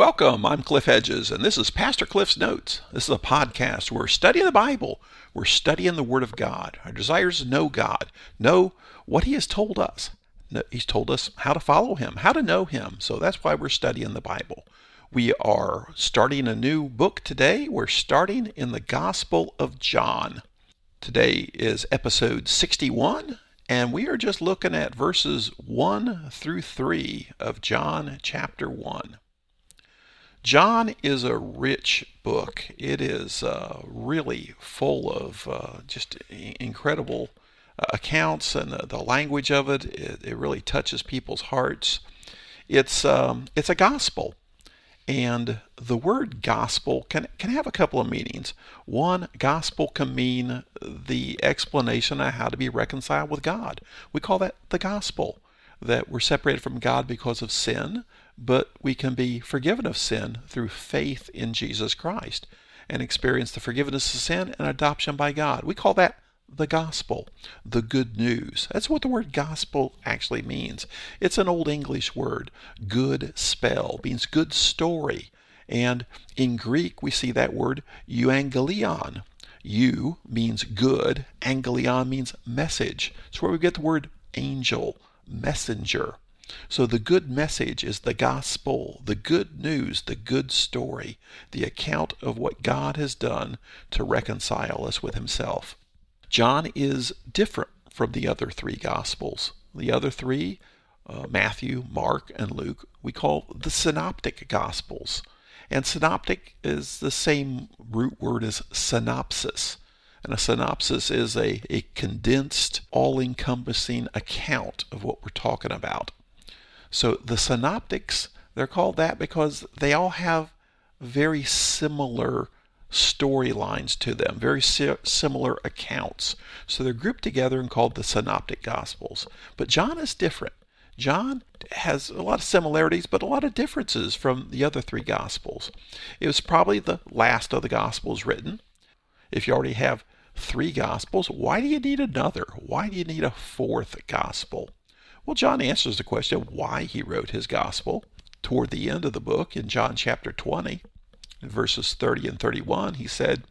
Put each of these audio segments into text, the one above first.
Welcome, I'm Cliff Hedges, and this is Pastor Cliff's Notes. This is a podcast where we're studying the Bible, we're studying the Word of God. Our desire is to know God, know what He has told us. He's told us how to follow Him, how to know Him. So that's why we're studying the Bible. We are starting a new book today. We're starting in the Gospel of John. Today is episode 61, and we are just looking at verses 1 through 3 of John chapter 1. John is a rich book. It is uh, really full of uh, just incredible uh, accounts, and the, the language of it, it, it, really touches people's hearts. It's um, it's a gospel, and the word gospel can can have a couple of meanings. One, gospel can mean the explanation of how to be reconciled with God. We call that the gospel. That we're separated from God because of sin but we can be forgiven of sin through faith in Jesus Christ and experience the forgiveness of sin and adoption by God. We call that the gospel, the good news. That's what the word gospel actually means. It's an old English word. Good spell means good story. And in Greek, we see that word euangelion. Eu means good, angelion means message. It's where we get the word angel, messenger. So the good message is the gospel, the good news, the good story, the account of what God has done to reconcile us with himself. John is different from the other three gospels. The other three, uh, Matthew, Mark, and Luke, we call the synoptic gospels. And synoptic is the same root word as synopsis. And a synopsis is a, a condensed, all encompassing account of what we're talking about. So the synoptics, they're called that because they all have very similar storylines to them, very si- similar accounts. So they're grouped together and called the synoptic gospels. But John is different. John has a lot of similarities, but a lot of differences from the other three gospels. It was probably the last of the gospels written. If you already have three gospels, why do you need another? Why do you need a fourth gospel? Well, John answers the question why he wrote his gospel toward the end of the book in John chapter 20, verses 30 and 31. He said,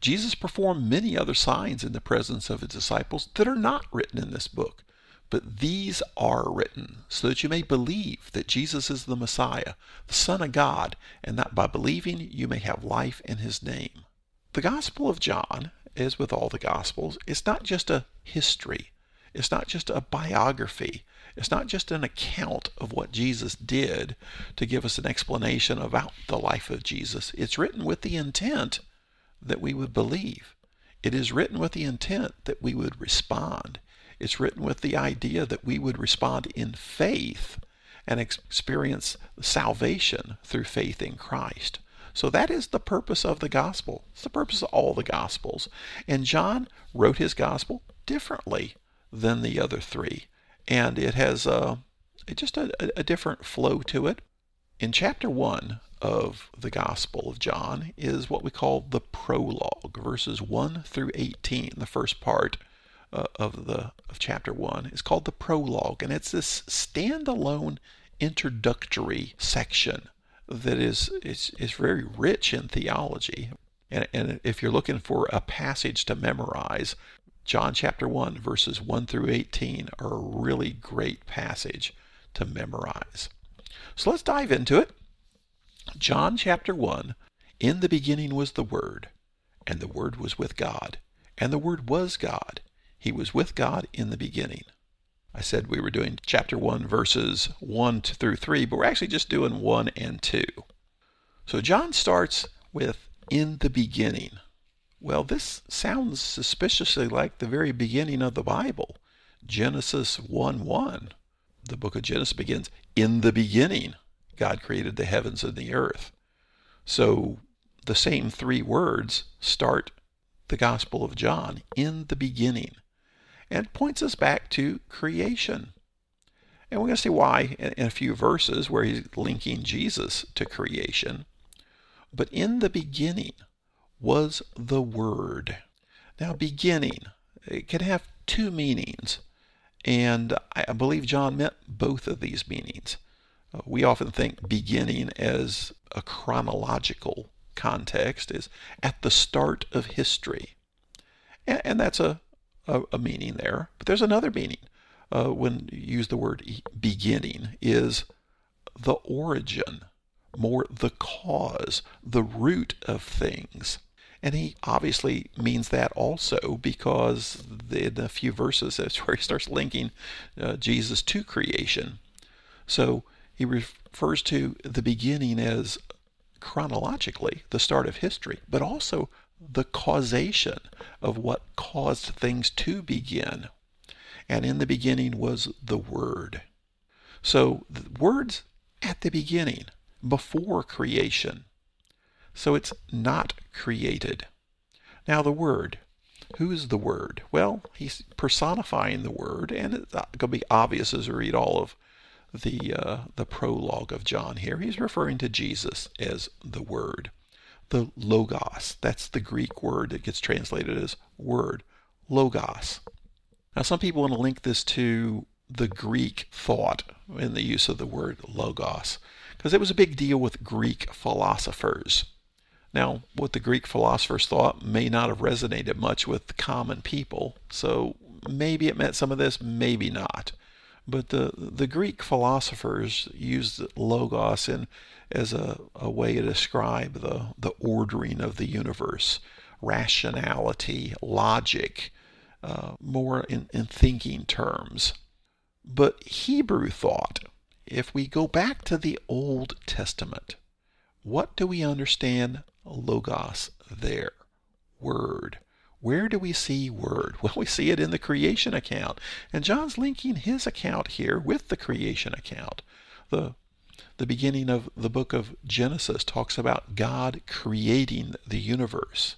Jesus performed many other signs in the presence of his disciples that are not written in this book, but these are written so that you may believe that Jesus is the Messiah, the Son of God, and that by believing you may have life in his name. The Gospel of John, as with all the Gospels, is not just a history it's not just a biography. It's not just an account of what Jesus did to give us an explanation about the life of Jesus. It's written with the intent that we would believe. It is written with the intent that we would respond. It's written with the idea that we would respond in faith and experience salvation through faith in Christ. So that is the purpose of the gospel. It's the purpose of all the gospels. And John wrote his gospel differently than the other three. And it has uh, just a, a different flow to it. In chapter 1 of the Gospel of John is what we call the prologue, verses 1 through 18. The first part uh, of the of chapter 1 is called the prologue, and it's this standalone introductory section that is is, is very rich in theology. And, and if you're looking for a passage to memorize, John chapter 1, verses 1 through 18 are a really great passage to memorize. So let's dive into it. John chapter 1 In the beginning was the Word, and the Word was with God, and the Word was God. He was with God in the beginning. I said we were doing chapter 1, verses 1 through 3, but we're actually just doing 1 and 2. So John starts with in the beginning. Well, this sounds suspiciously like the very beginning of the Bible. Genesis 1 1. The book of Genesis begins, In the beginning, God created the heavens and the earth. So the same three words start the Gospel of John, in the beginning, and points us back to creation. And we're going to see why in a few verses where he's linking Jesus to creation. But in the beginning, was the Word. Now, beginning, it can have two meanings, and I believe John meant both of these meanings. Uh, we often think beginning as a chronological context is at the start of history. And, and that's a, a, a, meaning there. But there's another meaning uh, when you use the word beginning is the origin, more the cause, the root of things. And he obviously means that also because in a few verses that's where he starts linking uh, Jesus to creation. So he refers to the beginning as chronologically the start of history, but also the causation of what caused things to begin. And in the beginning was the Word. So the words at the beginning, before creation. So it's not created. Now the Word. Who is the Word? Well, he's personifying the Word, and it's going to be obvious as we read all of the uh, the prologue of John here. He's referring to Jesus as the Word, the Logos. That's the Greek word that gets translated as Word, Logos. Now, some people want to link this to the Greek thought in the use of the word Logos, because it was a big deal with Greek philosophers. Now, what the Greek philosophers thought may not have resonated much with common people, so maybe it meant some of this, maybe not. But the, the Greek philosophers used logos in, as a, a way to describe the, the ordering of the universe, rationality, logic, uh, more in, in thinking terms. But Hebrew thought, if we go back to the Old Testament, what do we understand logos there? Word. Where do we see word? Well, we see it in the creation account. And John's linking his account here with the creation account. The, the beginning of the book of Genesis talks about God creating the universe.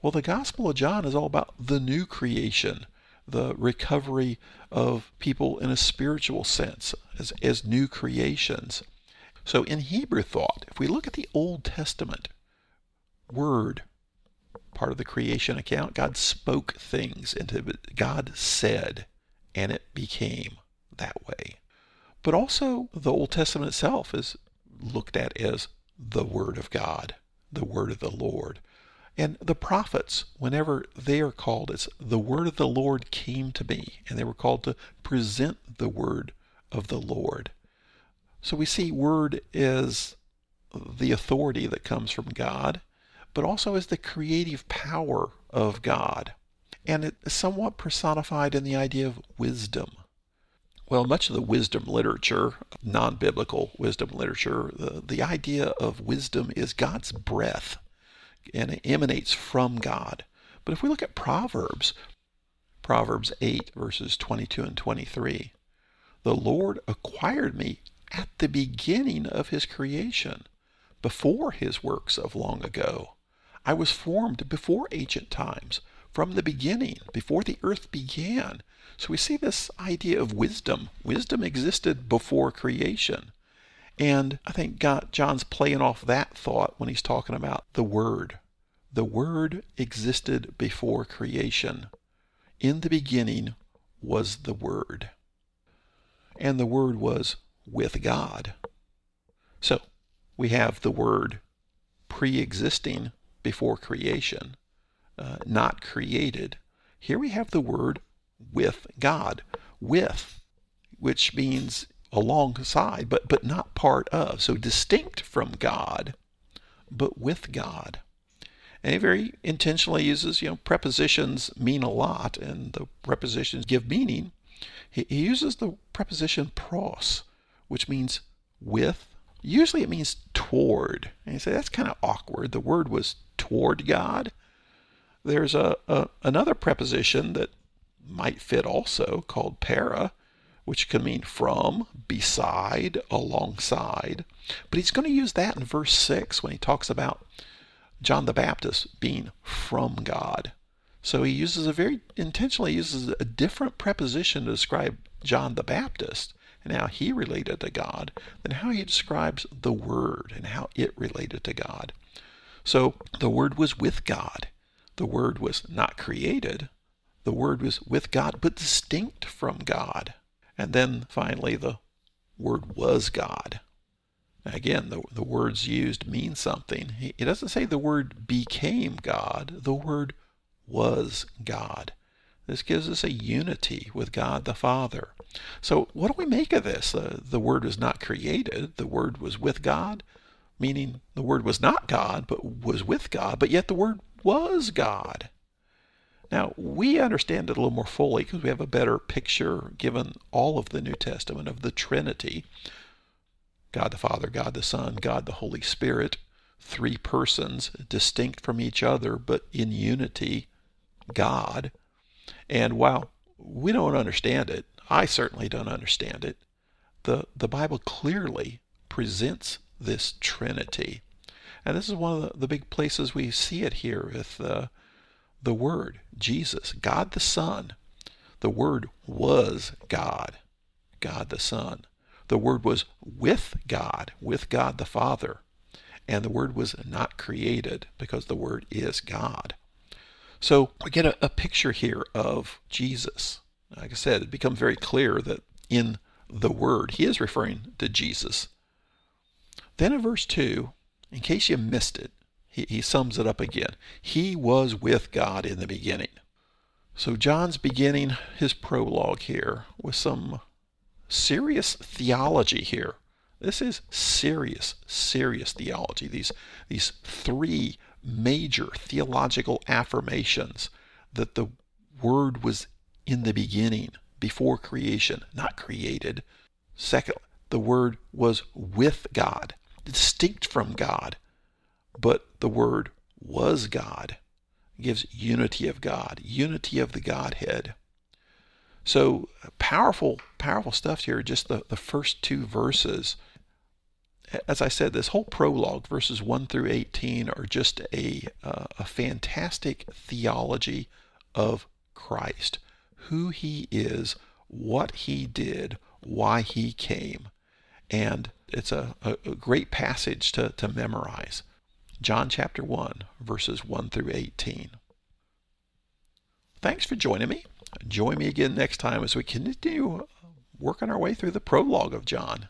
Well, the Gospel of John is all about the new creation, the recovery of people in a spiritual sense as, as new creations. So in Hebrew thought, if we look at the Old Testament, word, part of the creation account, God spoke things into. God said, and it became that way. But also, the Old Testament itself is looked at as the Word of God, the Word of the Lord. And the prophets, whenever they are called, it's the Word of the Lord came to me, and they were called to present the Word of the Lord. So we see Word is the authority that comes from God, but also as the creative power of God. And it is somewhat personified in the idea of wisdom. Well, much of the wisdom literature, non biblical wisdom literature, the, the idea of wisdom is God's breath and it emanates from God. But if we look at Proverbs, Proverbs 8, verses 22 and 23, the Lord acquired me at the beginning of his creation, before his works of long ago. I was formed before ancient times, from the beginning, before the earth began. So we see this idea of wisdom. Wisdom existed before creation. And I think God, John's playing off that thought when he's talking about the Word. The Word existed before creation. In the beginning was the Word. And the Word was with God. So we have the Word pre existing before creation, uh, not created. Here we have the word with God, with, which means alongside, but, but not part of. So distinct from God, but with God. And he very intentionally uses, you know, prepositions mean a lot, and the prepositions give meaning. He, he uses the preposition pros, which means with. Usually it means toward. And you say that's kind of awkward. The word was toward God. There's a, a another preposition that might fit also called para, which can mean from, beside, alongside. But he's going to use that in verse 6 when he talks about John the Baptist being from God. So he uses a very intentionally uses a different preposition to describe John the Baptist and how he related to God than how he describes the Word and how it related to God. So the Word was with God. The Word was not created. The Word was with God, but distinct from God. And then finally, the Word was God. Again, the, the words used mean something. He, doesn't say the Word became God, the Word was God. This gives us a unity with God the Father. So, what do we make of this? Uh, the Word was not created, the Word was with God, meaning the Word was not God, but was with God, but yet the Word was God. Now, we understand it a little more fully because we have a better picture, given all of the New Testament, of the Trinity God the Father, God the Son, God the Holy Spirit, three persons, distinct from each other, but in unity, God. And while we don't understand it, I certainly don't understand it, the, the Bible clearly presents this Trinity. And this is one of the, the big places we see it here with uh, the Word, Jesus, God the Son. The Word was God, God the Son. The Word was with God, with God the Father. And the Word was not created because the Word is God. So we get a, a picture here of Jesus. Like I said, it becomes very clear that in the Word, he is referring to Jesus. Then in verse 2, in case you missed it, he, he sums it up again. He was with God in the beginning. So John's beginning his prologue here with some serious theology here. This is serious, serious theology. These, these three major theological affirmations that the Word was in the beginning, before creation, not created. Second, the Word was with God, distinct from God, but the Word was God. It gives unity of God, unity of the Godhead. So powerful, powerful stuff here. Just the, the first two verses. As I said, this whole prologue, verses 1 through 18, are just a, uh, a fantastic theology of Christ, who he is, what he did, why he came. And it's a, a, great passage to, to memorize. John chapter 1, verses 1 through 18. Thanks for joining me. Join me again next time as we continue working our way through the prologue of John.